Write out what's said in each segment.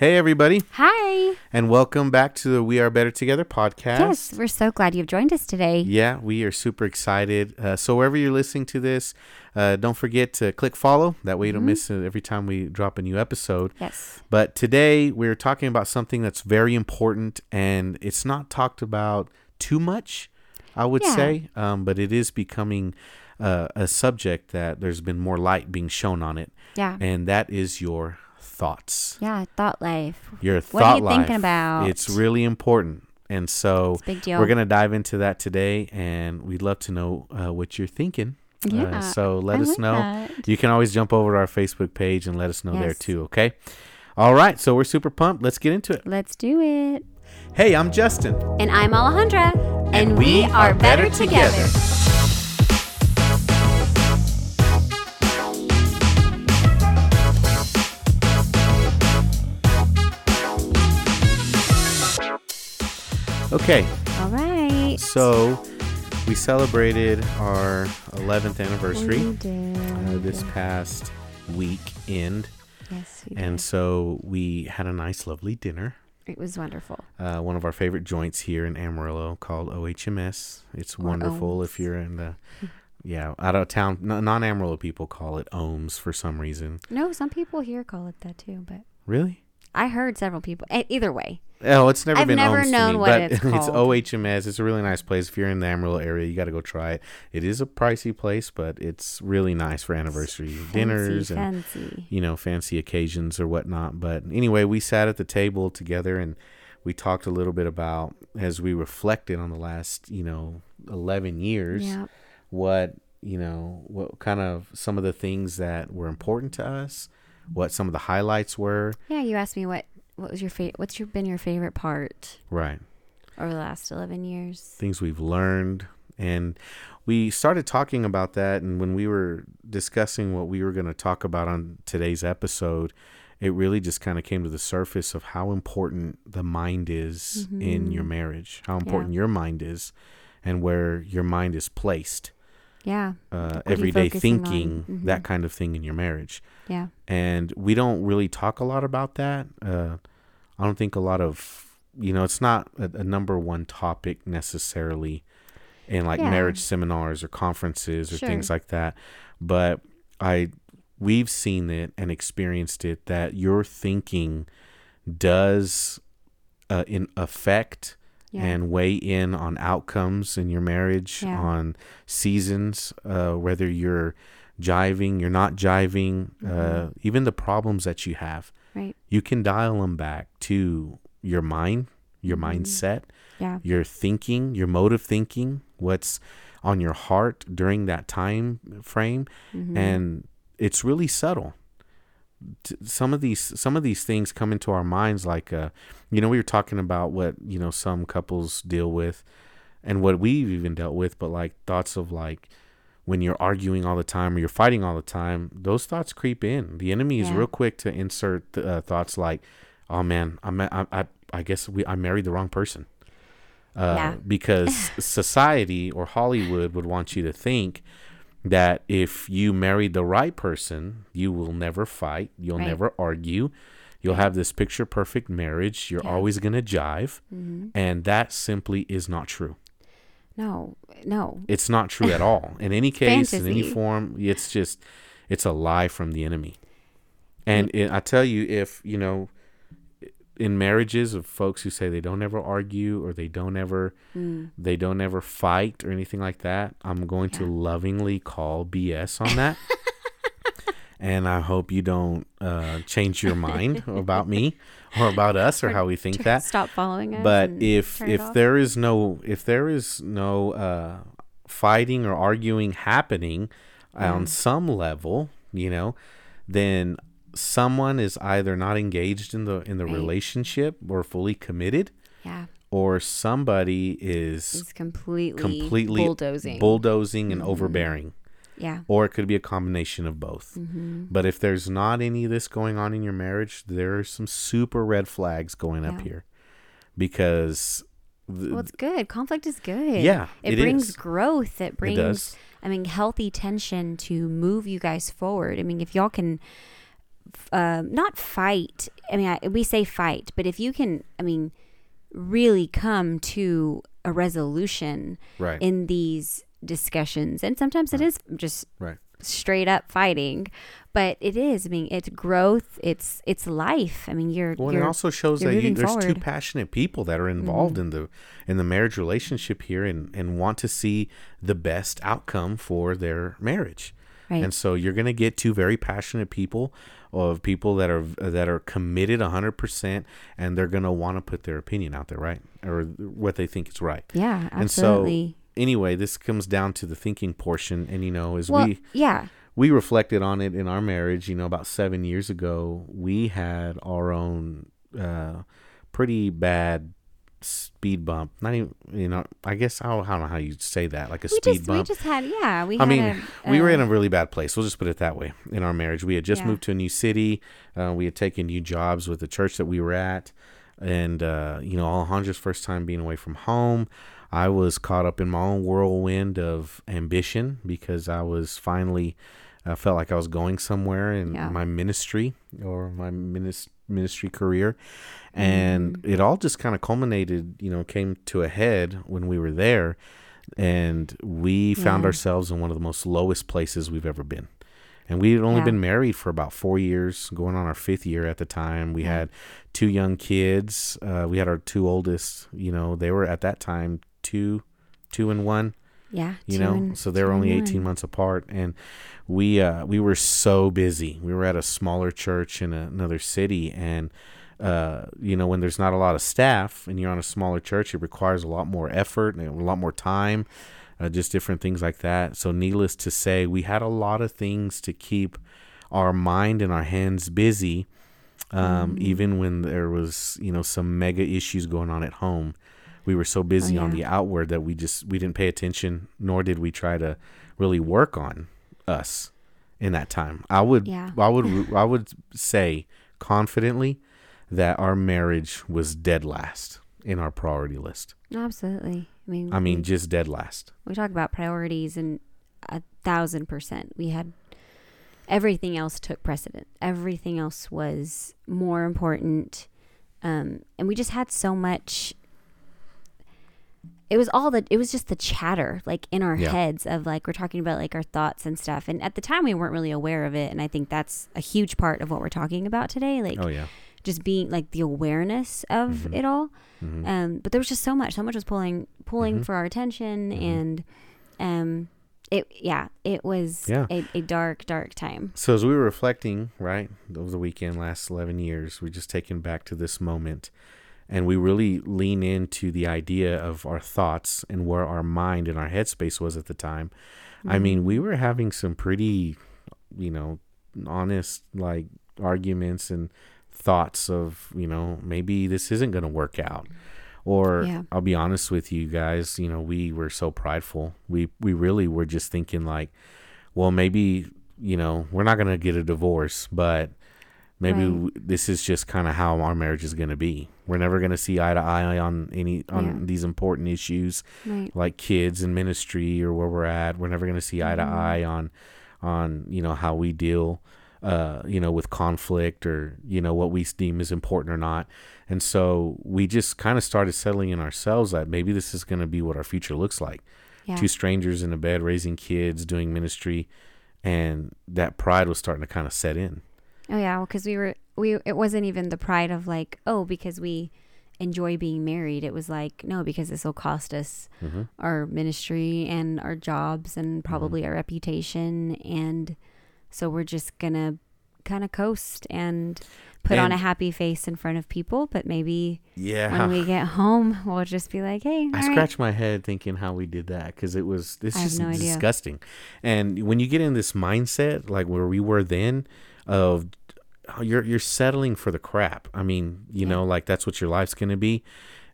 Hey, everybody, Hi. and welcome back to the We Are Better Together podcast. Yes, we're so glad you've joined us today. Yeah, we are super excited. Uh, so, wherever you're listening to this, uh, don't forget to click follow. That way, you don't miss it every time we drop a new episode. Yes. But today, we're talking about something that's very important, and it's not talked about too much, I would Yeah. say, um, but it is becoming uh, a subject that there's been more light being shown on it, Yeah. and that is your thoughts. Yeah. Thought life. Your What thought are you life. thinking about? It's really important. And so big deal. we're going to dive into that today, and we'd love to know uh, what you're thinking. Uh, so let I us like know. that. You can always jump over to our Facebook page and let us know there too, okay? All right, so we're super pumped. Let's get into it. Let's do it. Hey, I'm Justin. And I'm Alejandra. And we are better together. Okay, All right. so we celebrated our 11th anniversary We did. uh, this past weekend. yes, we And did. so we had a nice, lovely dinner. It was wonderful. Uh, one of our favorite joints here in Amarillo called OHMS. It's Or wonderful if Ohms. you're in the, yeah, out of town. Non Amarillo people call it Ohms for some reason. No, some people here call it that too, but Really? I heard several people. e- Either way. Oh, it's never I've been never Ohms to known me, what but it's it's called. OHMS. It's a really nice place. If you're in the Amarillo area, you got to go try it. It is a pricey place, but it's really nice for anniversary dinners and fancy. you know, fancy occasions or whatnot. But anyway, we sat at the table together and we talked a little bit about as we reflected on the last, you know, 11 years, Yeah. what, you know, what kind of some of the things that were important to us, what some of the highlights were. Yeah. You asked me what what was your favorite. What's your been your favorite part Right. over the last eleven years? Things we've learned. And we started talking about that. And when we were discussing what we were going to talk about on today's episode, it really just kind of came to the surface of how important the mind is in your marriage, how important your mind is, and where your mind is placed. Yeah. Uh, What are you everyday thinking, Mhm. that kind of thing in your marriage. Yeah. And we don't really talk a lot about that. Uh, I don't think a lot of, you know, it's not a, a number one topic necessarily in like Yeah. marriage seminars or conferences or things like that. But I, we've seen it and experienced it that your thinking does uh, in affect Yeah. and weigh in on outcomes in your marriage, Yeah. on seasons, uh, whether you're jiving, you're not jiving, uh, even the problems that you have. Right. You can dial them back to your mind, your mindset, Yeah. your thinking, your mode of thinking, what's on your heart during that time frame, Mm-hmm. and it's really subtle. Some of these some of these things come into our minds like uh you know we were talking about what you know some couples deal with and what we've even dealt with but like thoughts of like when you're arguing all the time or you're fighting all the time those thoughts creep in the enemy is Yeah. real quick to insert uh, thoughts like oh man I'm, I, I, I guess we I married the wrong person uh, Yeah. because society or Hollywood would want you to think that if you married the right person, you will never fight, you'll Right. never argue, you'll have this picture perfect marriage, you're Yeah. always going to jive, Mm-hmm. and that simply is not true. No. No. It's not true at all. In any case, in any form, it's just it's a lie from the enemy. And it, I tell you, if you know, in marriages of folks who say they don't ever argue or they don't ever Mm. they don't ever fight or anything like that, I'm going to lovingly call BS on that. and I hope you don't uh, change your mind about me or about us or how we think that Stop following us. but if if there is no if there is no uh fighting or arguing happening on Mm. some level you know then someone is either not engaged in the in the Right. relationship or fully committed yeah, or somebody is it's completely completely bulldozing. bulldozing and Mhm. overbearing yeah. or it could be a combination of both Mm-hmm. but if there's not any of this going on in your marriage there are some super red flags going up here because th- Well, it's good. Conflict is good. Yeah, it, it brings is. growth. It brings, does. I mean, healthy tension to move you guys forward. I mean, if y'all can uh, not fight. I mean, I, we say fight, but if you can, I mean, really come to a resolution Right. in these discussions, and sometimes it is just right. straight up fighting, but it is. I mean, it's growth. It's it's life. I mean, you're Well, you're it also shows that you, there's two forward. Mm-hmm. passionate people that are involved in the in the marriage relationship here, and and want to see the best outcome for their marriage. right. And so you're going to get two very passionate people of people that are that are committed 100% and they're going to want to put their opinion out there, right? Or what they think is right. yeah, And so absolutely. Anyway, this comes down to the thinking portion and you know, as well, we yeah, we reflected on it in our marriage, you know, about 7 years ago, we had our own uh pretty bad speed bump. Not even, you know, I guess I don't, I don't know how you say that, like a we speed just bump. we just had yeah we. I had mean, a, we were uh, in a really bad place. We'll just put it that way in our marriage. We had just Yeah. moved to a new city. Uh, we had taken new jobs with the church that we were at. And, uh, you know, Alejandra's first time being away from home. I was caught up in my own whirlwind of ambition because I was finally, I felt like I was going somewhere in Yeah. my ministry or my minis- ministry career. And Mm. it all just kind of culminated, you know, came to a head when we were there. And we found Yeah. ourselves in one of the most lowest places we've ever been. And we had only Yeah. been married for about four years, going on our fifth year at the time. We had two young kids. Uh, we had our two oldest, you know, they were at that time two, two and one yeah you know? and- so they're only 18 months apart. And we uh we were so busy. We were at a smaller church in another city. And uh you know when there's not a lot of staff and you're on a smaller church it requires a lot more effort and a lot more time uh, just different things like that. So needless to say we had a lot of things to keep our mind and our hands busy um, Mm. even when there was you know some mega issues going on at home we were so busy on Oh, yeah. the outward that we just we didn't pay attention nor did we try to really work on us in that time i would Yeah. i would i would say confidently that our marriage was dead last in our priority list absolutely. I mean, i mean we, just dead last we talk about priorities and a thousand percent. We had everything else took precedent. Everything else was more important, um, and we just had so much. It was all the. It was just the chatter, like in our Yeah. heads, of like we're talking about like our thoughts and stuff. And at the time, we weren't really aware of it. And I think that's a huge part of what we're talking about today. Like oh yeah just being like the awareness of Mhm. it all. Mhm. Um, but there was just so much, so much was pulling, pulling Mhm. for our attention, Mhm. and um, it, yeah, it was Yeah. a, a dark, dark time. So as we were reflecting, right, over the weekend, last eleven years, we just taken back to this moment, and we really lean into the idea of our thoughts and where our mind and our headspace was at the time. I mm-hmm. mean, we were having some pretty, you know, honest like arguments and thoughts of, you know, maybe this isn't going to work out. Or Yeah. I'll be honest with you guys, you know, we were so prideful. We we really were just thinking like, well, maybe, you know, we're not going to get a divorce, but maybe Right. w- this is just kind of how our marriage is going to be. We're never going to see eye to eye on any on Yeah. these important issues Right. like kids and ministry or where we're at. We're never going to see eye to Mhm. eye on on you know how we deal uh you know with conflict or you know what we deem is important or not. And so we just kind of started settling in ourselves that maybe this is going to be what our future looks like. Yeah. Two strangers in a bed raising kids, doing ministry, and that pride was starting to kind of set in. Oh yeah, because we were we. It wasn't even the pride of like, oh, because we enjoy being married. It was like, no, because this will cost us hmm our ministry and our jobs Mm-hmm. and probably our reputation, and so we're just gonna kind of coast and put on a happy face in front of people, but maybe Yeah. when we get home, we'll just be like, hey, I all right. scratched my head thinking how we did that because it was this just no idea. disgusting. And when you get in this mindset, like where we were then, of you're you're settling for the crap. I mean, you Yeah. know, like that's what your life's gonna be.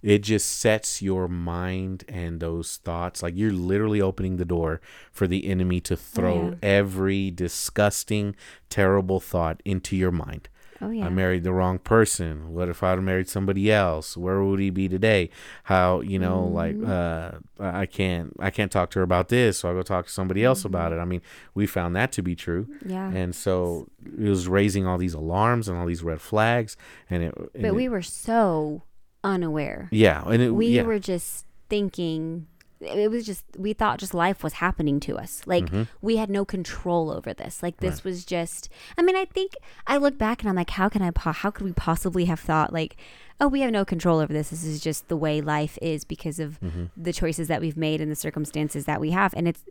It just sets your mind and those thoughts like you're literally opening the door for the enemy to oh, throw yeah. every disgusting, terrible thought into your mind. Oh yeah. I married the wrong person. What if I'd have married somebody else? Where would he be today? How you know, like Mhm. uh, I can't I can't talk to her about this, so I go talk to somebody else about Mhm. it. I mean, we found that to be true, yeah. and so it was raising all these alarms and all these red flags, and it. and but it- we were so unaware. yeah, and it, we yeah. were just thinking it was just we thought just life was happening to us like Mhm. we had no control over this like this Right. was just i mean i think i look back and i'm like how can i po- how could we possibly have thought like oh we have no control over this this is just the way life is because of Mhm. the choices that we've made and the circumstances that we have and it's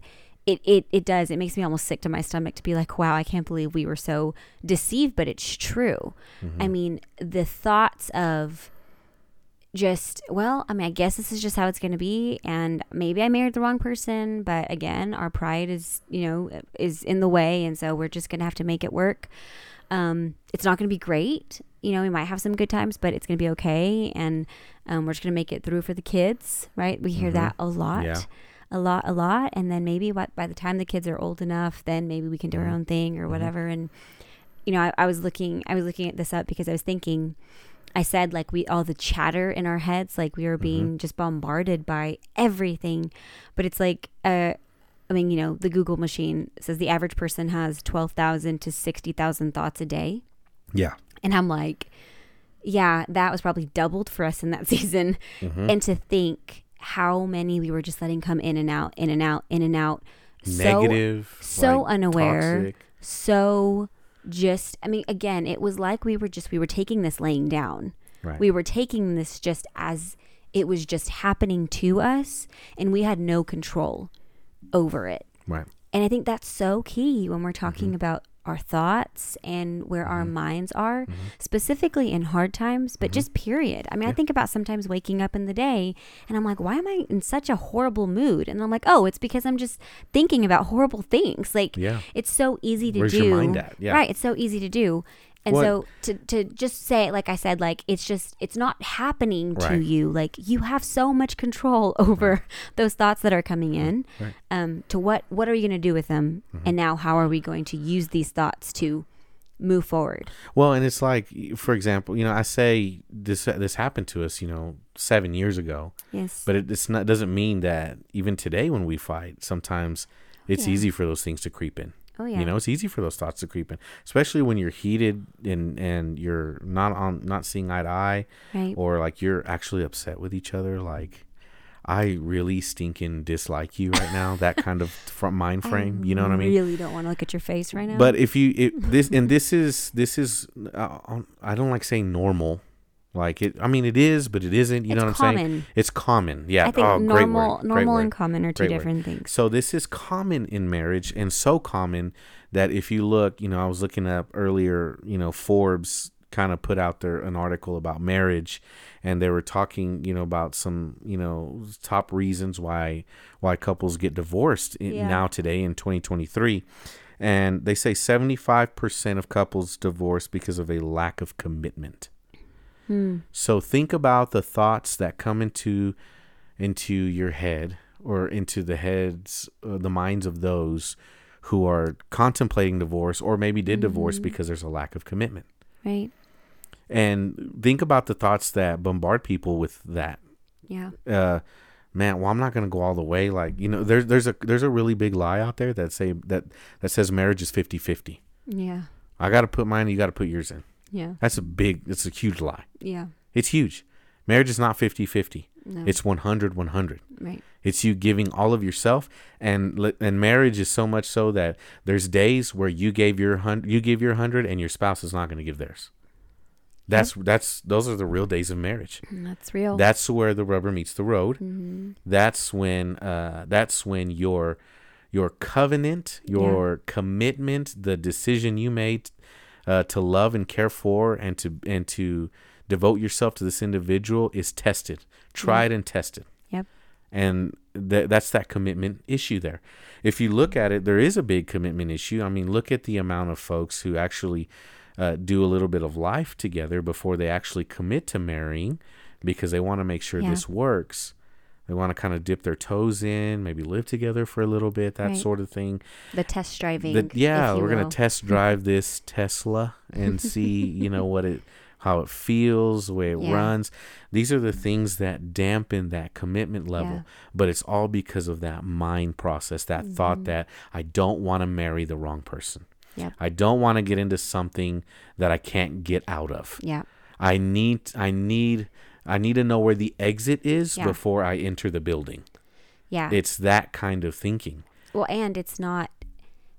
it, it it does it makes me almost sick to my stomach to be like wow i can't believe we were so deceived but it's true Mm-hmm. i mean the thoughts of just well i mean i guess this is just how it's going to be and maybe i married the wrong person but again our pride is you know is in the way and so we're just going to have to make it work um, it's not going to be great you know we might have some good times but it's going to be okay and um, we're just going to make it through for the kids right we hear Mhm. that a lot Yeah. a lot a lot and then maybe by, by the time the kids are old enough then maybe we can do our Mhm. own thing or Mhm. whatever and you know I, I was looking i was looking at this up because i was thinking I said like we all the chatter in our heads, like we were being just bombarded by everything. But it's like uh I mean, you know, the Google machine says the average person has 12,000 to 60,000 thoughts a day. yeah. And I'm like, yeah, that was probably doubled for us in that season. Mhm. And to think how many we were just letting come in and out, in and out, in and out. So, Negative, so like, unaware. toxic. so just, I mean, again, it was like we were just, we were taking this laying down. Right. We were taking this just as it was just happening to us and we had no control over it. right. And I think that's so key when we're talking Mm-hmm. about our thoughts and where our Mhm. minds are, Mhm. specifically in hard times, but Mhm. just period. I mean, I think about sometimes waking up in the day and I'm like, why am I in such a horrible mood? And I'm like, oh, it's because I'm just thinking about horrible things. Like, Yeah. it's so easy to Where's do. your mind at? Yeah. Right. It's so easy to do. And What- so to, to just say, like I said, like it's just, it's not happening to Right. you. Like you have so much control over those thoughts that are coming in. Right. Um, to what, what are you going to do with them? Mhm. And now how are we going to use these thoughts to move forward? Well, and it's like, for example, you know, I say this this happened to us, you know, seven years ago, Yes. but it it's not doesn't mean that even today when we fight, sometimes it's Yeah. easy for those things to creep in. Oh yeah. You know, it's easy for those thoughts to creep in, especially when you're heated and and you're not on not seeing eye to eye, right. or like you're actually upset with each other. Like, I really stinking dislike you right now. That kind of from mind frame. you know what I mean? really don't want to look at your face right now. But if you it, this and this is this is uh, I don't like saying normal, like it. I mean it is, but it isn't. You it's know what common. I'm saying? It's common. Yeah. I think oh, normal. Normal word. and common are two Great word. different things. So this is common in marriage, and so common that if you look, you know, I was looking up earlier. You know, Forbes kind of put out there an article about marriage, and they were talking, you know, about some, you know, top reasons why why couples get divorced in, Yeah. now today in 2023. And they say 75% of couples divorce because of a lack of commitment. Hmm. So think about the thoughts that come into into your head or into the heads, uh, the minds of those who are contemplating divorce or maybe did divorce Mhm. because there's a lack of commitment. Right. And think about the thoughts that bombard people with that. Yeah. Uh, man, well, I'm not gonna go all the way. Like you know, there's there's a there's a really big lie out there that say that that says marriage is 50-50. Yeah. I got to put mine, you got to put yours in. Yeah. That's a big, it's a huge lie. Yeah. It's huge. Marriage is not 50-50. No. It's 100-100. right. It's you giving all of yourself, and and marriage is so much so that there's days where you gave your hundred, you give your hundred, and your spouse is not going to give theirs. That's that's those are the real days of marriage. That's real. That's where the rubber meets the road. hmm That's when uh, that's when your your covenant, your commitment, the decision you made uh, to love and care for, and to and to devote yourself to this individual is tested, tried and tested. Yep. And th- that's that commitment issue there. If you look at it, there is a big commitment issue. I mean, look at the amount of folks who actually uh, do a little bit of life together before they actually commit to marrying because they want to make sure Yeah. this works. They want to kind of dip their toes in, maybe live together for a little bit, that Right. sort of thing. The test driving. The- yeah, we're gonna test drive this Tesla and see, you know, what it, how it feels, the way it Yeah. runs. These are the things that dampen that commitment level, Yeah. but it's all because of that mind process, that thought Mhm. that I don't want to marry the wrong person. Yep. I don't want to get into something that I can't get out of. Yeah. I need, I need, I need to know where the exit is Yeah. before I enter the building. Yeah. It's that kind of thinking. Well, and it's not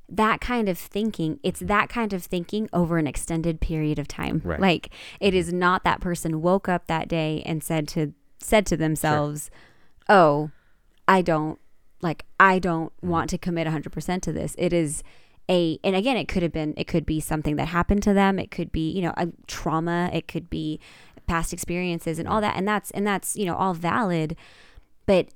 that kind of thinking. It's that kind of thinking over an extended period of time. Right. Like it is not that person woke up that day and said to said to themselves, "Oh, I don't like I don't Mm-hmm. want to commit 100% to this." It is a and again it could have been it could be something that happened to them it could be you know a trauma it could be past experiences and all that and that's and that's you know all valid but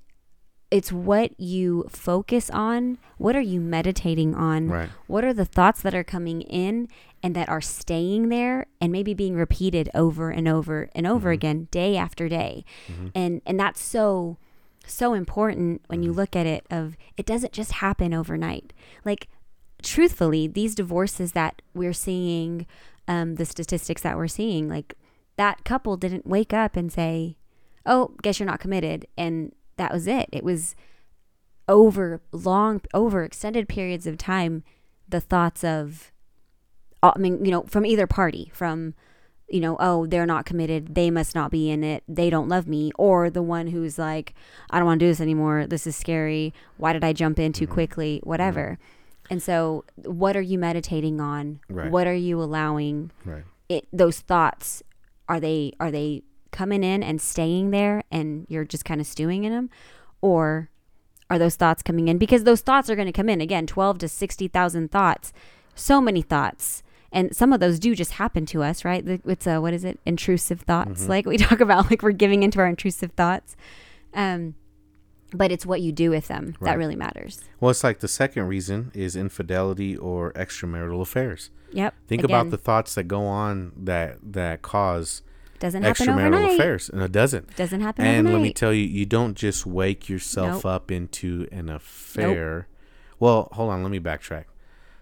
it's what you focus on what are you meditating on Right. what are the thoughts that are coming in and that are staying there and maybe being repeated over and over and over Mhm. again day after day Mhm. and and that's so so important when you Mhm. look at it of it doesn't just happen overnight like truthfully these divorces that we're seeing um, the statistics that we're seeing like that couple didn't wake up and say oh guess you're not committed and that was it it was over long over extended periods of time the thoughts of uh, i mean you know from either party from you know oh they're not committed they must not be in it they don't love me or the one who's like i don't want to do this anymore this is scary why did i jump in too Mhm. quickly whatever and so what are you meditating on Right. what are you allowing Right. it those thoughts are they are they coming in and staying there and you're just kind of stewing in them or are those thoughts coming in? Because those thoughts are going to come in. Again 12 to 60,000 thoughts. So many thoughts. And some of those do just happen to us right? It's a what is it? Intrusive thoughts. Mhm. like we talk about like we're giving into our intrusive thoughts. Um but it's what you do with them Right. that really matters Well, it's like the second reason is infidelity or extramarital affairs. yep Think Again, about the thoughts that go on that that cause doesn't happen extramarital overnight affairs, and it doesn't. doesn't happen And overnight let me tell you, you don't just wake yourself Nope. up into an affair. Well, hold on, let me backtrack.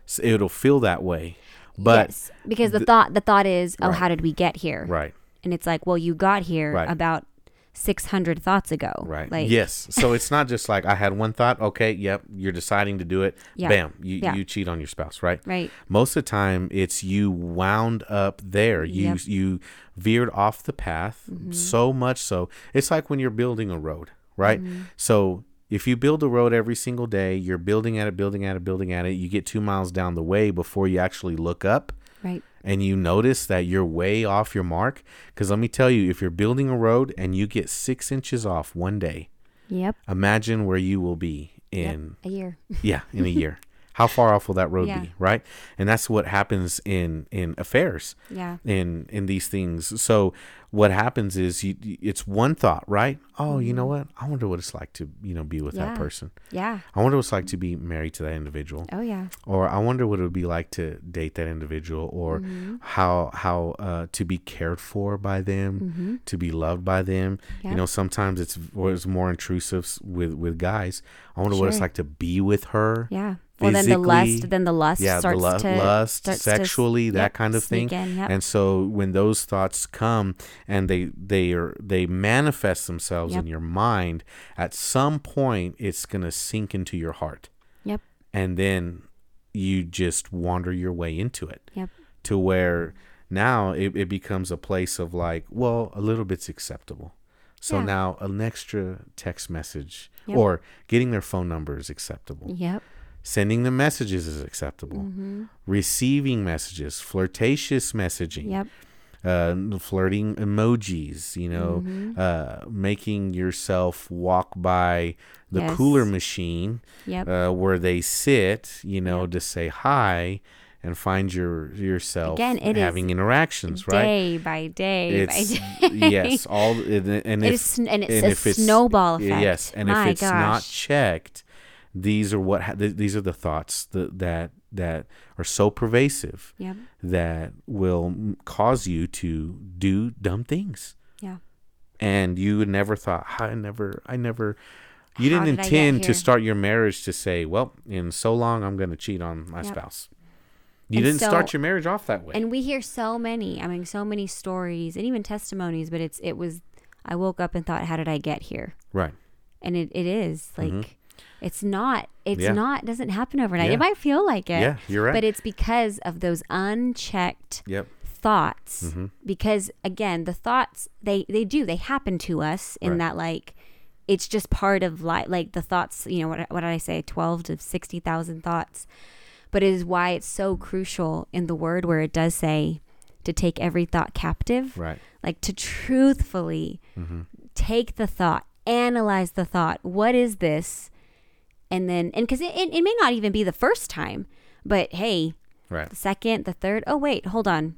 So it'll feel that way, but yes, because the, the- thought the thought is, oh, Right. how did we get here? right, And it's like, well, you got here Right. about six hundred thoughts ago. right, Like, yes. So it's not just like I had one thought. Okay, yep, you're deciding to do it. Yeah. Bam, you Yeah. you cheat on your spouse, right? Right. most of the time it's you wound up there you Yep. you veered off the path Mhm. so much so it's like when you're building a road right Mhm. so if you build a road every single day you're building at it building at it building at it you get two miles down the way before you actually look up Right. and you notice that you're way off your mark because let me tell you if you're building a road and you get six inches off one day Yep. imagine where you will be Yep. in A year. yeah, in a year. How far off will that road Yeah. be, right? And that's what happens in in affairs, Yeah. in in these things. So what happens is you, it's one thought, right? Oh, you know Mhm. what? I wonder what it's like to you know be with Yeah. that person. Yeah. I wonder what it's like to be married to that individual, Oh yeah. or I wonder what it would be like to date that individual, or Mhm. how how uh, to be cared for by them, Mhm. to be loved by them. Yep. You know, sometimes it's it's more intrusive with with guys. I wonder what it's like to be with her. Yeah. Well, then the lust, then the lust yeah, the starts lu- to lust, starts to sexually, that yep, kind of thing. in, Yep. And so when those thoughts come and they they are they manifest themselves Yep. in your mind, at some point it's gonna sink into your heart. Yep. And then you just wander your way into it. Yep. To where now it, it becomes a place of like, well, a little bit's acceptable. So Yeah. now an extra text message or getting their phone number is acceptable. Yep. Sending them messages is acceptable Mm-hmm. receiving messages, flirtatious messaging, Yep. uh, flirting emojis, you know, Mhm. uh, making yourself walk by the Yes. cooler machine Yep. uh, where they sit, you know, Yep. to say hi and find your yourself Again, it is having interactions, right? Day by day It's by day. yes, all and, and It if is, and it's and a if it's- snowball effect. Yes, and My if it's not checked, these are what ha- th- these are the thoughts that that that are so pervasive Yep. that will cause you to do dumb things. Yeah. and you never thought I never I never you How didn't did intend to start your marriage to say, well, in so long I'm going to cheat on my Yep. spouse. You And didn't start your marriage off that way. And we hear so many, I mean, so many stories and even testimonies, but it's, it was, I woke up and thought, how did I get here? right. And it, it is mm-hmm. like, it's not, it's. Yeah. not, doesn't happen overnight. Yeah. It might feel like it. Yeah, you're right. But it's because of those unchecked yep. thoughts. Mm-hmm. Because again, the thoughts, they, they do, they happen to us in Right. that like, it's just part of life. Like the thoughts, you know, what, what did I say? 12 to 60,000 thoughts. But it is why it's so crucial in the word where it does say to take every thought captive, Right. like to truthfully Mm-hmm. take the thought, analyze the thought. What is this? And then, and because it, it, it may not even be the first time, but hey, Right. the second, the third. Oh wait, hold on.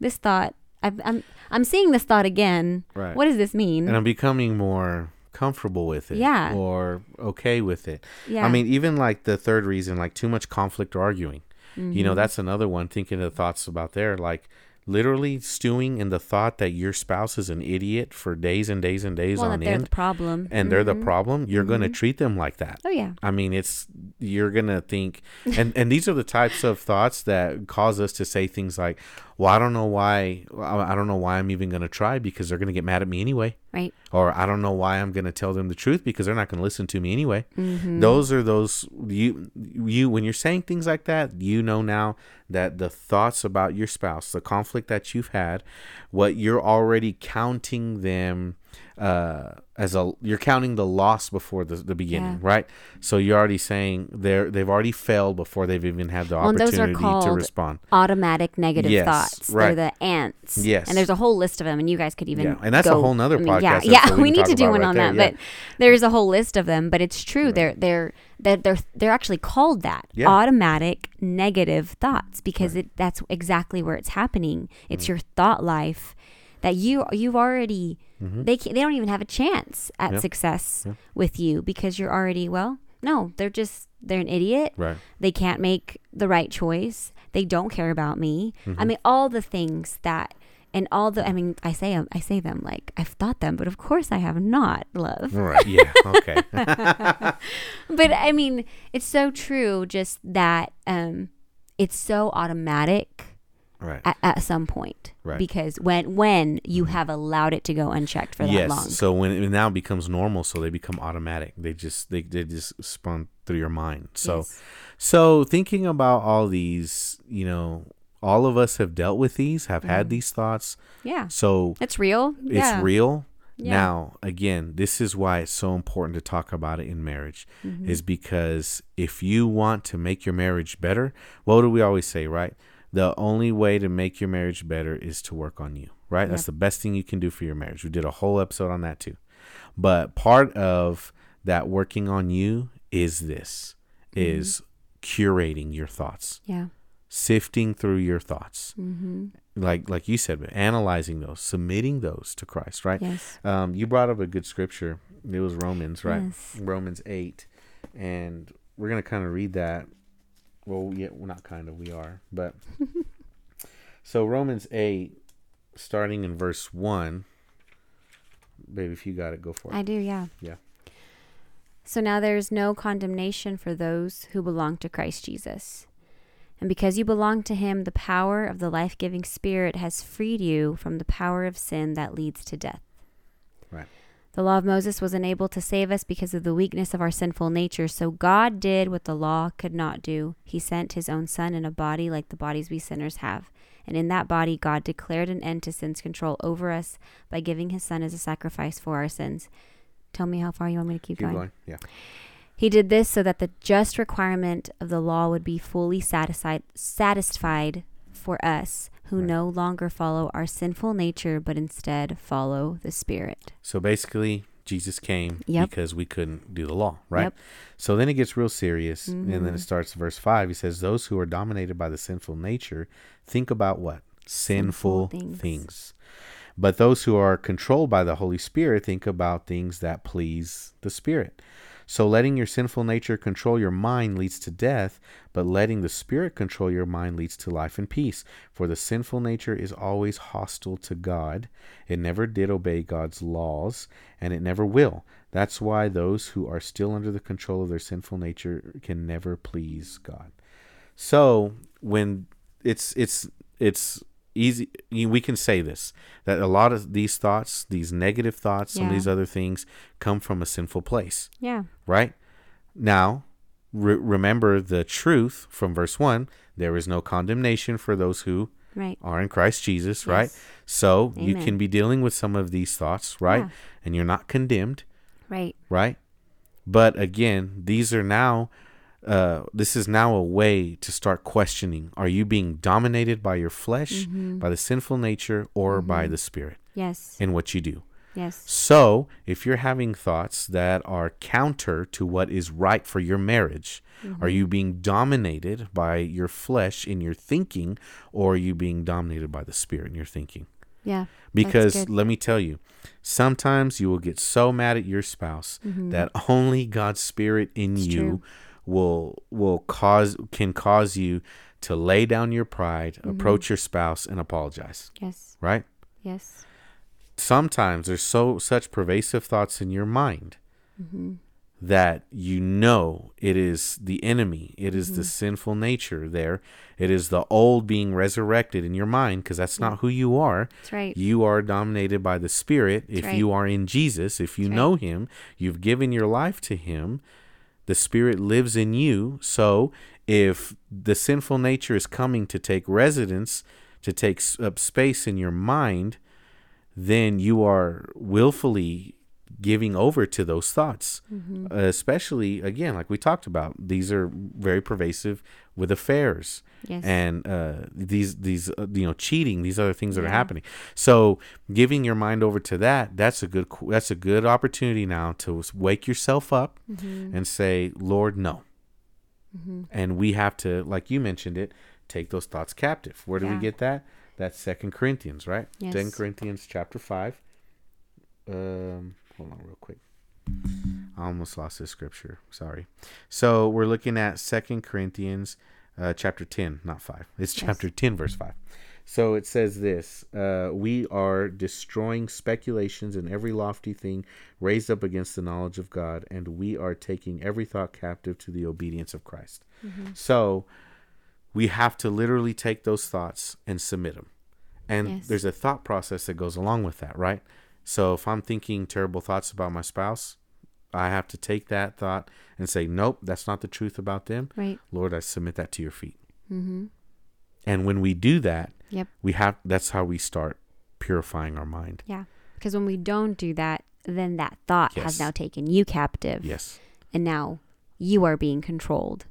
This thought, I've, I'm I'm seeing this thought again. Right. What does this mean? And I'm becoming more comfortable with it. Yeah. Or okay with it. yeah. I mean, even like the third reason, like too much conflict or arguing. You Mm-hmm. know, that's another one. Thinking of thoughts about there, like literally stewing in the thought that your spouse is an idiot for days and days and days well, on they're the end, problem. and they're the Mhm. problem. You're going to treat them like that. Oh yeah. I mean, it's you're gonna think, and and these are the types of thoughts that cause us to say things like, "Well, I don't know why. I don't know why I'm even gonna try because they're gonna get mad at me anyway." Right. or I don't know why I'm going to tell them the truth because they're not going to listen to me anyway. Mm-hmm. Those are those you you when you're saying things like that, you know now that the thoughts about your spouse, the conflict that you've had, what you're already counting them uh as a you're counting the loss before the, the beginning, Yeah. right? So you're already saying they're they've already failed before they've even had the Well, those are opportunity to respond. automatic negative Yes, thoughts. right. They're the ants. Yes. And there's a whole list of them, and you guys could even. Yeah, and that's a whole nother I mean, Yeah, podcast yeah. episode we We need to do one right on there, that, yeah. but there's a whole list of them. But it's true. They're they're they're they're they're actually called that Yeah. automatic negative thoughts because it that's exactly where it's happening. It's Mm-hmm. your thought life that you you've already they can, they don't even have a chance at Mm-hmm. Success Yeah. with you because you're already well. No, they're just they're an idiot. Right. They can't make the right choice. They don't care about me. Mm-hmm. I mean, all the things that, and all the, I mean, I say I say them like I've thought them, but of course I have not, love. Right. Yeah. Okay. But I mean, it's so true. Just that, um, it's so automatic right. at, at some point Right. because when when you have allowed it to go unchecked for that yes. long. So when it now becomes normal, so they become automatic. They just they, they just spun through your mind. So Yes. so thinking about all these, you know, all of us have dealt with these, have had these thoughts. yeah, So it's real. it's yeah. real. Yeah. Now, again, this is why it's so important to talk about it in marriage, Mm-hmm. is because if you want to make your marriage better, what do we always say, right? The only way to make your marriage better is to work on you, right? That's the best thing you can do for your marriage. We did a whole episode on that too. But part of that working on you is this is curating your thoughts, Yeah. sifting through your thoughts. Mm-hmm. Like like you said, analyzing those, submitting those to Christ, right? Yes. Um, you brought up a good scripture. It was Romans, right? Yes. Romans eight, and we're gonna kind of read that. Well, yeah, well, not kind of. We are, but so Romans eight, starting in verse one. Baby, if you got it, go for it. I do, yeah. Yeah. So now there is no condemnation for those who belong to Christ Jesus. And because you belong to him, the power of the life giving Spirit has freed you from the power of sin that leads to death. Right. The law of Moses was unable to save us because of the weakness of our sinful nature. So God did what the law could not do. He sent his own Son in a body like the bodies we sinners have. And in that body, God declared an end to sin's control over us by giving his Son as a sacrifice for our sins. Tell me how far you want me to keep, Keep going. going. Yeah. He did this so that the just requirement of the law would be fully satisfied satisfied for us who Right. no longer follow our sinful nature but instead follow the spirit. So basically, Jesus came Yep. because we couldn't do the law, right? Yep. So then it gets real serious, and then Mhm. it starts verse five. He says, "Those who are dominated by the sinful nature think about what sinful, Sinful things. things. but those who are controlled by the Holy Spirit think about things that please the Spirit." So letting your sinful nature control your mind leads to death, but letting the spirit control your mind leads to life and peace. For the sinful nature is always hostile to God. It never did obey God's laws, and it never will. That's why those who are still under the control of their sinful nature can never please God. So when it's it's it's easy we can say this that a lot of these thoughts these negative thoughts some of these other things come from a sinful place Yeah. right now re- remember the truth from verse 1 there is no condemnation for those who Right. are in Christ Jesus right Yes. so you can be dealing with some of these thoughts right Yeah. and you're not condemned Right. right? But again, these are now, uh, this is now a way to start questioning: Are you being dominated by your flesh, Mm-hmm. by the sinful nature, or by the spirit Yes. in what you do? Yes. So, if you're having thoughts that are counter to what is right for your marriage, are you being dominated by your flesh in your thinking, or are you being dominated by the spirit in your thinking? Yeah. Because let me tell you, sometimes you will get so mad at your spouse that only God's spirit in Mm-hmm. It's you true. will will cause can cause you to lay down your pride, Mm-hmm. approach your spouse and apologize, Yes. right? Yes. Sometimes there's so such pervasive thoughts in your mind Mm-hmm. that you know it is the enemy, it is Mm-hmm. the sinful nature there. It is the old being resurrected in your mind because that's not who you are. That's right. You are dominated by the Spirit. if right. you are in Jesus, if you That's right. know Him, you've given your life to Him, the Spirit lives in you. So if the sinful nature is coming to take residence, to take up space in your mind, then you are willfully giving over to those thoughts. Mm-hmm. Uh, especially, again, like we talked about, these are very pervasive with affairs Yes. and uh, these these uh, you know cheating these other things that are happening so giving your mind over to that that's a good that's a good opportunity now to wake yourself up Mm-hmm. and say lord no and we have to like you mentioned it take those thoughts captive where do we get that that's second corinthians right? Yes. second corinthians chapter 5 um hold on real quick. I almost lost this scripture. Sorry. So we're looking at second corinthians uh, chapter 10 not 5 it's Yes. chapter 10 verse 5 so it says this uh, we are destroying speculations and every lofty thing raised up against the knowledge of god and we are taking every thought captive to the obedience of christ. So we have to literally take those thoughts and submit them and Yes. there's a thought process that goes along with that right so if i'm thinking terrible thoughts about my spouse i have to take that thought and say nope that's not the truth about them Right. lord i submit that to your feet Mm-hmm. and when we do that Yep. we have that's how we start purifying our mind Yeah. Because when we don't do that, then that thought Yes. has now taken you captive. yes And now you are being controlled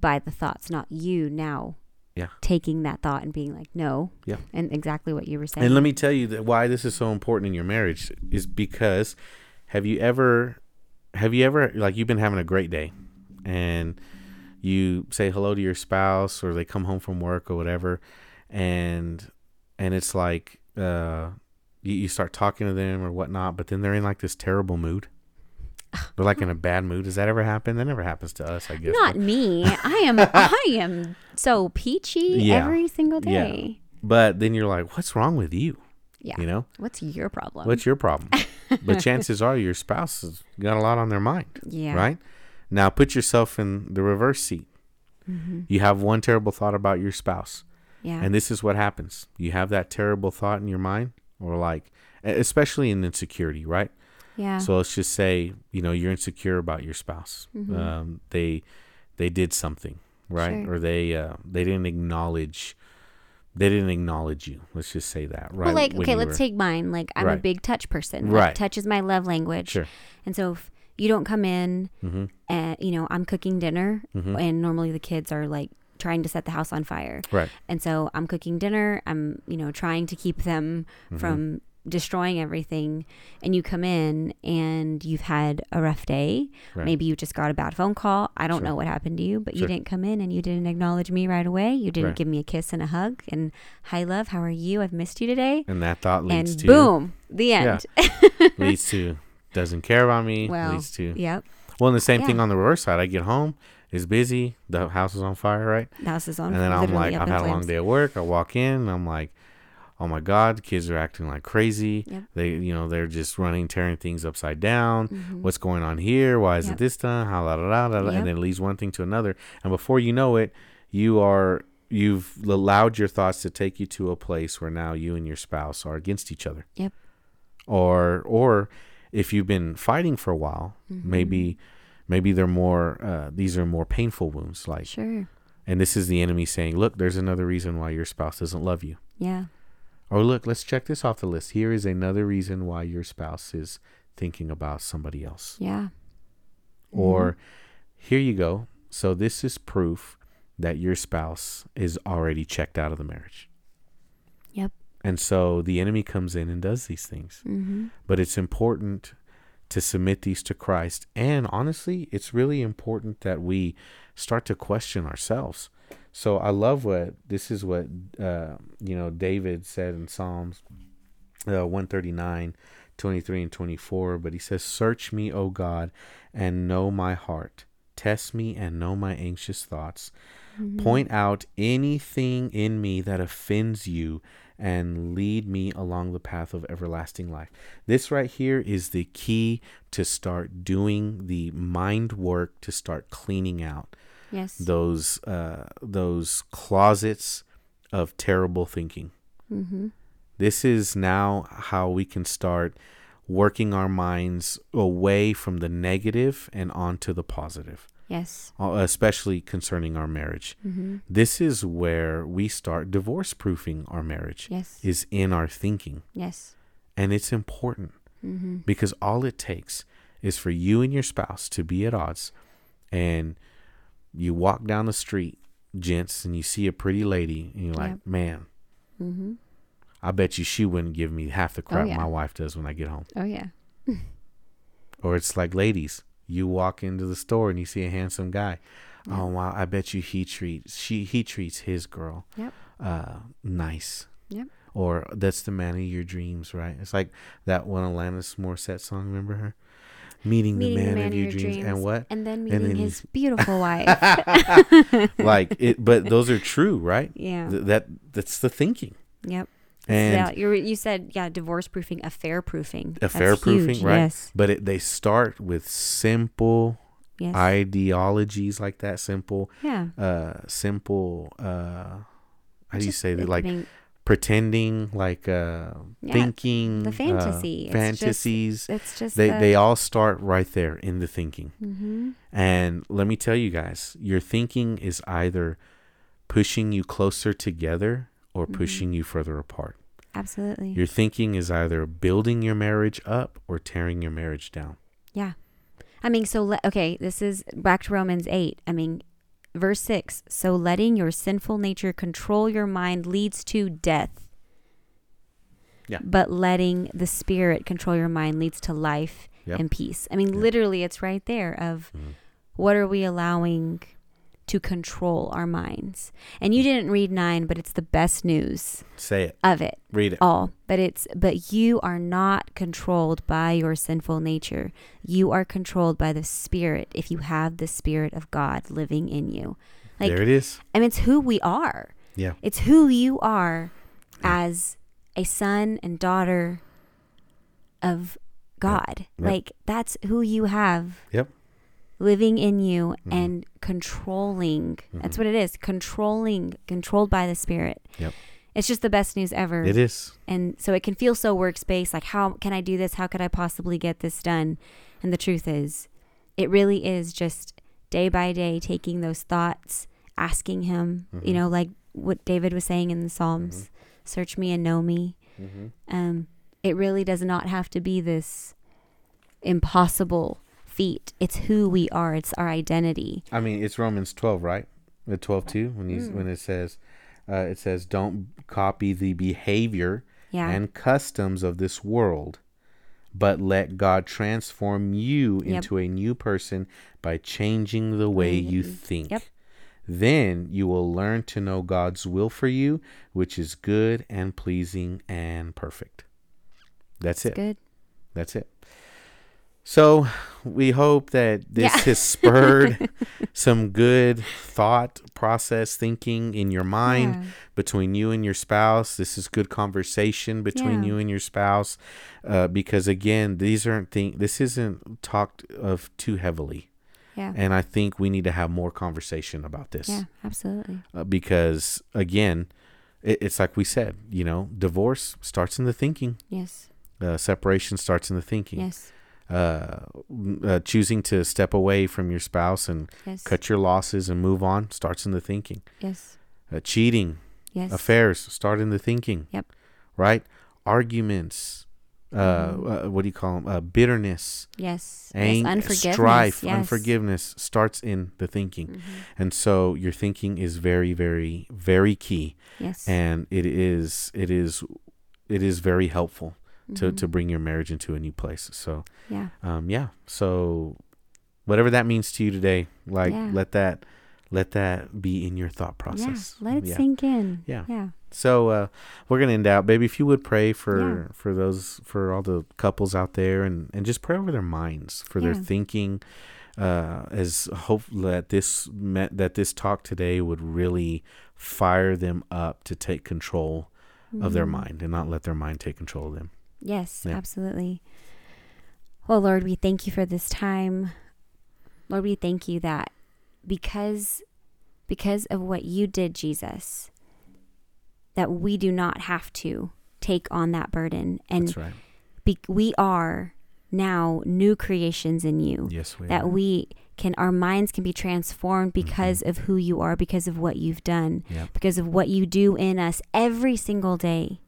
by the thoughts, not you now Yeah. taking that thought and being like, no. Yeah. And exactly what you were saying. and let me tell you that why this is so important in your marriage is because have you ever have you ever like you've been having a great day and you say hello to your spouse or they come home from work or whatever and and it's like uh you, you start talking to them or whatnot but then they're in like this terrible mood they're like in a bad mood does that ever happen that never happens to us i guess not but- me. I am I am so peachy Yeah. every single Yeah. day. but then you're like what's wrong with you Yeah. you know What's your problem? What's your problem? but chances are your spouse has got a lot on their mind, yeah. right? Now put yourself in the reverse seat. Mm-hmm. You have one terrible thought about your spouse, Yeah. and this is what happens. You have that terrible thought in your mind, or like, especially in insecurity, right? Yeah. So let's just say, you know, you're insecure about your spouse. Mhm. Um, they they did something, right? Sure. Or they uh, they didn't acknowledge they didn't acknowledge you. Let's just say that, right? Well, like, when okay, let's were- take mine. Like, I'm a big touch person. Like, Right. touch is my love language. Sure. And so if you don't come in hmm and, you know, I'm cooking dinner hmm and normally the kids are like trying to set the house on fire. Right. And so I'm cooking dinner. I'm, you know, trying to keep them Mhm. from destroying everything. And you come in and you've had a rough day. Right. Maybe you just got a bad phone call. I don't Sure. know what happened to you, but you didn't come in and you didn't acknowledge me right away. You didn't Right. give me a kiss and a hug and hi love, how are you? I've missed you today. And that thought leads and to boom, the Yeah. end. leads to doesn't care about me. Well, leads to Yep. Well, and the same thing on the reverse side. I get home, it's busy, the house is on fire, right? The house is on. and then I'm like, I've had a long flames. day at work. I walk in, and I'm like, oh my god, kids are acting like crazy. Yep. They, you know, they're just running, tearing things upside down. Mhm. What's going on here? Why isn't Yep. this done? How la la la la, and then it leads one thing to another, and before you know it, you are you've allowed your thoughts to take you to a place where now you and your spouse are against each other. Yep. Or or if you've been fighting for a while, Mm-hmm. maybe maybe they're more uh, these are more painful wounds like Sure. and this is the enemy saying look there's another reason why your spouse doesn't love you Yeah. Or look let's check this off the list here is another reason why your spouse is thinking about somebody else Yeah. or here you go so this is proof that your spouse is already checked out of the marriage Yep. and so the enemy comes in and does these things Mm-hmm. but it's important to submit these to Christ. And honestly, it's really important that we start to question ourselves. So I love what this is what uh, you know David said in Psalms uh, 139, 23 and 24. But he says, "Search me, O God, and know my heart. Test me and know my anxious thoughts. Point out anything in me that offends you." and lead me along the path of everlasting life. This right here is the key to start doing the mind work to start cleaning out Yes. those uh, those closets of terrible thinking. mm-hmm. This is now how we can start working our minds away from the negative and onto the positive, Yes. uh, especially concerning our marriage. Mm-hmm. This is where we start divorce proofing our marriage Yes. is in our thinking. Yes. And it's important Mm-hmm. because all it takes is for you and your spouse to be at odds and you walk down the street, gents, and you see a pretty lady and you're like, Yep. man, Mm-hmm. I bet you she wouldn't give me half the crap yeah. my wife does when I get home. Oh yeah. Or it's like ladies, you walk into the store and you see a handsome guy. Oh wow, I bet you he treats she he treats his girl Yep. uh nice. Yep. Or that's the man of your dreams, right? It's like that one Alanis Morissette song, remember her? Meeting, Meeting the, man of your dreams. and what? And then And meeting then his beautiful wife. like it but those are true, right? yeah. Th- that that's the thinking. yep. And yeah, you you said yeah, divorce proofing, affair proofing. affair That's proofing, huge. right? Yes. But it, they start with simple Yes. ideologies like that, simple yeah. uh simple uh how do you say that like pretending like uh Yeah, thinking the uh, fantasy. It's just- fantasies it's just they the, they all start right there in the thinking hmm and let me tell you guys your thinking is either pushing you closer together or Mhm. pushing you further apart Absolutely. your thinking is either building your marriage up or tearing your marriage down Yeah. I mean, so, le- okay, this is back to Romans 8. I mean, verse 6. So letting your sinful nature control your mind leads to death. Yeah. But letting the spirit control your mind leads to life Yep. and peace. I mean, Yep. literally, it's right there of Mhm. what are we allowing to control our minds? And you didn't read 9, but it's the best news say it. of it read it. all. But it's but you are not controlled by your sinful nature. You are controlled by the spirit if you have the spirit of god living in you. Like there it is. I mean it's who we are. Yeah. it's who you are as a son and daughter of god. Yep. like that's who you have. Yep. Living in you Mhm. and controlling that's Mhm. what it is controlling controlled by the spirit Yep. it's just the best news ever it is and so it can feel so workspace like how can i do this how could i possibly get this done and the truth is it really is just day by day taking those thoughts asking him you Mhm. know like what david was saying in the psalms search me and know me mm-hmm. um it really does not have to be this impossible feat it's who we are it's our identity I mean, it's Romans 12, right? The 12 2 when he's Mm. when it says uh, it says don't copy the behavior yeah and customs of this world, but let God transform you Yep. into a new person by changing the way Way you you- think. yep. Then you will learn to know God's will for you, which is good and pleasing and perfect. That's it's it. good That's it. So we hope that this Yeah. has spurred some good thought process thinking in your mind Yeah. between you and your spouse. This is good conversation between Yeah. you and your spouse, uh, because again, these aren't thing. This isn't talked of too heavily, Yeah. and I think we need to have more conversation about this. Yeah, absolutely. uh, because again, it, it's like we said, you know, divorce starts in the thinking. Yes. Uh, separation starts in the thinking. Yes. Uh, uh, choosing to step away from your spouse and Yes. cut your losses and move on starts in the thinking. Yes. Uh, cheating, Yes. affairs start in the thinking. Yep. Right? Arguments. Uh, Mhm. uh, what do you call them? Uh, bitterness, Yes. ang- yes. Unforgiveness. strife, yes. unforgiveness starts in the thinking. Mhm. And so your thinking is very, very, very key. Yes. and it is it is it is very helpful to Mhm. to bring your marriage into a new place so yeah. um yeah so whatever that means to you today like Yeah. let that let that be in your thought process Yeah. Let it yeah. sink in. Yeah. Yeah. so uh we're gonna end out baby if you would pray for for those for all the couples out there and and just pray over their minds for their thinking uh as hope that this met that this talk today would really fire them up to take control of their Mhm. mind and not let their mind take control of them. Yes, Yeah. absolutely. Well, Lord, we thank you for this time. Lord, we thank you that because because of what you did, Jesus, that we do not have to take on that burden and That's right. be, we are now new creations in you. Yes, we that are. we can our minds can be transformed Mm-hmm. because of who you are, because of what you've done Yep. because of what you do in us every single day.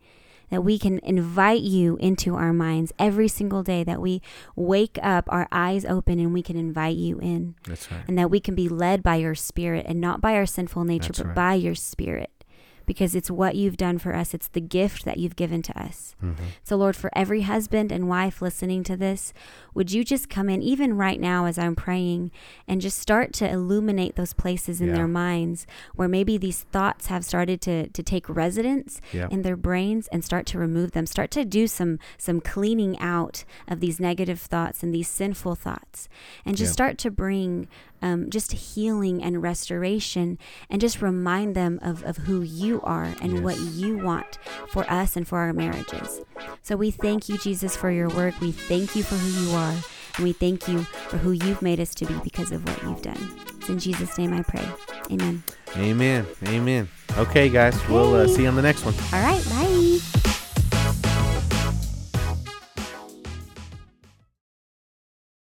That we can invite you into our minds every single day. That we wake up, our eyes open, and we can invite you in. That's right. And that we can be led by your spirit and not by our sinful nature, That's but right. by your spirit. Because it's what you've done for us, it's the gift that you've given to us. hmm So, Lord, for every husband and wife listening to this, would you just come in, even right now as I'm praying, and just start to illuminate those places in Yeah. their minds where maybe these thoughts have started to, to take residence Yep. in their brains and start to remove them, start to do some, some cleaning out of these negative thoughts and these sinful thoughts, and just Yeah. start to bring um, just healing and restoration and just remind them of, of who you are and what you want for us and for our marriages. So we thank you, Jesus, for your work. We thank you for who you are. And we thank you for who you've made us to be because of what you've done. It's in Jesus' name I pray. Amen. Amen. Amen. Okay, guys. We'll uh, see you on the next one. All right. Bye.